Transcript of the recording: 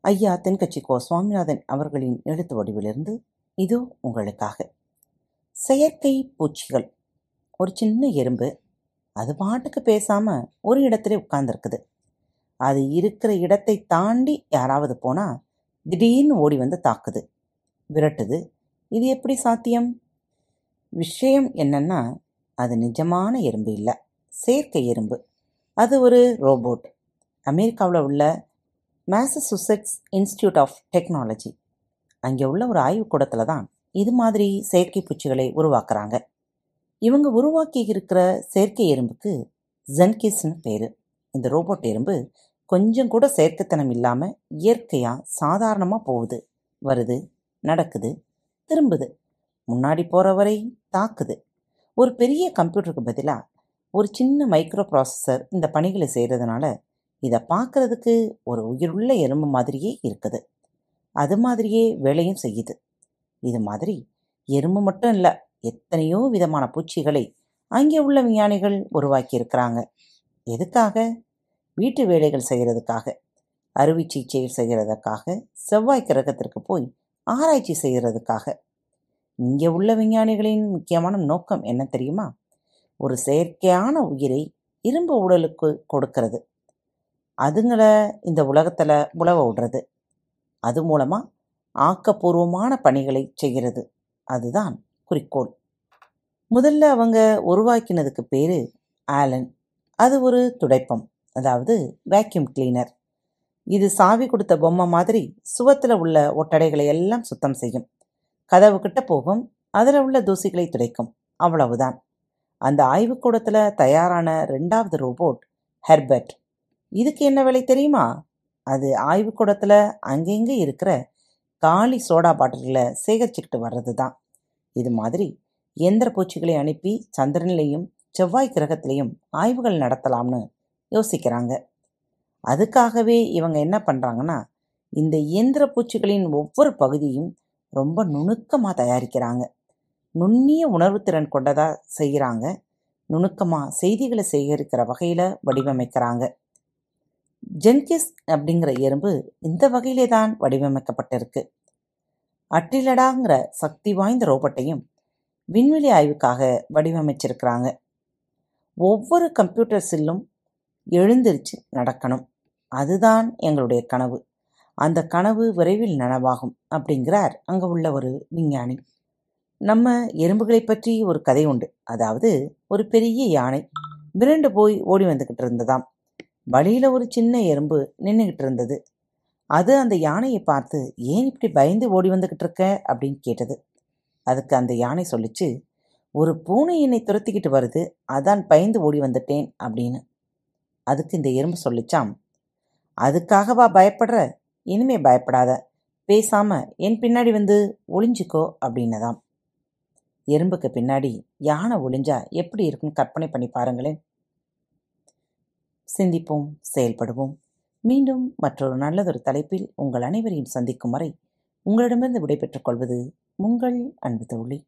ஐயா தென்கட்சி கோ சுவாமிநாதன் அவர்களின் எழுத்து வடிவிலிருந்து இதோ உங்களுக்காக. செயற்கை பூச்சிகள். ஒரு சின்ன எறும்பு. அது பாட்டுக்கு பேசாமல் ஒரு இடத்துல உட்கார்ந்துருக்குது. அது இருக்கிற இடத்தை தாண்டி யாராவது போனால் திடீர்னு ஓடி வந்து தாக்குது. விரட்டுது. இது எப்படி சாத்தியம்? விஷயம் என்னன்னா அது நிஜமான எறும்பு இல்லை. செயற்கை எறும்பு. அது ஒரு ரோபோட். அமெரிக்காவில் உள்ள மேசசூசெட்ஸ் இன்ஸ்டியூட் ஆஃப் டெக்னாலஜி அங்கே உள்ள ஒரு ஆய்வுக்கூடத்தில் தான் இது மாதிரி செயற்கை பூச்சிகளை உருவாக்குறாங்க. இவங்க உருவாக்கி இருக்கிற செயற்கை எறும்புக்கு ஜென்கிஸ்னு பேர். இந்த ரோபோட் எறும்பு கொஞ்சம் கூட செயற்கைத்தனம் இல்லாமல் இயற்கையாக சாதாரணமாக போகுது வருது நடக்குது திரும்புது. முன்னாடி போகிற வரை தாக்குது. ஒரு பெரிய கம்ப்யூட்டருக்கு பதிலாக ஒரு சின்ன மைக்ரோ ப்ராசஸர் இந்த பணிகளை செய்கிறதுனால இதை பார்க்கறதுக்கு ஒரு உயிருள்ள எறும்பு மாதிரியே இருக்குது. அது மாதிரியே வேலையும் செய்யுது. இது மாதிரி எறும்பு மட்டும் இல்லை எத்தனையோ விதமான பூச்சிகளை அங்கே உள்ள விஞ்ஞானிகள் உருவாக்கி இருக்கிறாங்க. எதுக்காக? வீட்டு வேலைகள் செய்கிறதுக்காக அறுவை சிகிச்சை செய்கிறதுக்காக செவ்வாய் கிரகத்திற்கு போய் ஆராய்ச்சி செய்கிறதுக்காக இங்கே உள்ள விஞ்ஞானிகளின் முக்கியமான நோக்கம் என்ன தெரியுமா? ஒரு செயற்கையான உயிரை இரும்பு உடலுக்கு கொடுக்கிறது. அதுங்களை இந்த உலகத்தில் உழவ விடுறது. அது மூலமாக ஆக்கப்பூர்வமான பணிகளை செய்கிறது. அதுதான் குறிக்கோள். முதல்ல அவங்க உருவாக்கினதுக்கு பேர் ஆலன். அது ஒரு துடைப்பம் அதாவது வேக்யூம் கிளீனர் இது சாவி கொடுத்த பொம்மை மாதிரி சுவத்தில் உள்ள ஒட்டடைகளை எல்லாம் சுத்தம் செய்யும். கதவு கிட்ட போகும் அதில் உள்ள தூசிகளை துடைக்கும். அவ்வளவுதான். அந்த ஆய்வுக்கூடத்தில் தயாரான ரெண்டாவது ரோபோட் ஹெர்பர்ட். இதுக்கு என்ன வேலை தெரியுமா? அது ஆய்வுக்கூடத்தில் அங்கெங்கே இருக்கிற காலி சோடா பாட்டில்களை சேகரிச்சுக்கிட்டு வர்றது தான். இது மாதிரி எந்திர பூச்சிகளை அனுப்பி சந்திரனிலையும் செவ்வாய் கிரகத்திலையும் ஆய்வுகள் நடத்தலாம்னு யோசிக்கிறாங்க. அதுக்காகவே இவங்க என்ன பண்ணுறாங்கன்னா இந்த இயந்திர பூச்சிகளின் ஒவ்வொரு பகுதியும் ரொம்ப நுணுக்கமாக தயாரிக்கிறாங்க. நுண்ணிய உணர்வுத்திறன் கொண்டதாக செய்கிறாங்க நுணுக்கமாக செய்திகளை சேகரிக்கிற வகையில் வடிவமைக்கிறாங்க. ஜென்கிஸ் அப்படிங்கிற எறும்பு இந்த வகையிலே தான் வடிவமைக்கப்பட்டிருக்கு. அட்டிலடாங்கிற சக்தி வாய்ந்த ரோபோட்டையும் விண்வெளி ஆய்வுக்காக வடிவமைச்சிருக்கிறாங்க. ஒவ்வொரு கம்ப்யூட்டர் சில்லும் எழுந்திருச்சு நடக்கணும். அதுதான் எங்களுடைய கனவு. அந்த கனவு விரைவில் நனவாகும் அப்படிங்கிறார் அங்கே உள்ள ஒரு விஞ்ஞானி. நம்ம எறும்புகளை பற்றி ஒரு கதை உண்டு. அதாவது ஒரு பெரிய யானை மிரண்டு போய் ஓடி வந்துக்கிட்டு இருந்ததாம். வழியில் ஒரு சின்ன எறும்பு நின்றுக்கிட்டு இருந்தது. அது அந்த யானையை பார்த்து ஏன் இப்படி பயந்து ஓடி வந்துக்கிட்டு இருக்க? அப்படின்னு கேட்டது. அதுக்கு அந்த யானை சொல்லிச்சு ஒரு பூனை என்னை துரத்திக்கிட்டு வருது அதான் பயந்து ஓடி வந்துட்டேன் அப்படின்னு. அதுக்கு இந்த எறும்பு சொல்லிச்சாம் அதுக்காகவா பயப்படுற? இனிமே பயப்படாத. பேசாம என் பின்னாடி வந்து ஒளிஞ்சிக்கோ அப்படின்னதாம். எறும்புக்கு பின்னாடி யானை ஒளிஞ்சா எப்படி இருக்குன்னு கற்பனை பண்ணி பாருங்களேன். சிந்திப்போம் செயல்படுவோம். மீண்டும் மற்றொரு நல்லதொரு தலைப்பில் உங்கள் அனைவரையும் சந்திக்கும் வரை உங்களிடமிருந்து விடைபெற்றுக் கொள்வது உங்கள் அன்பு தோழி.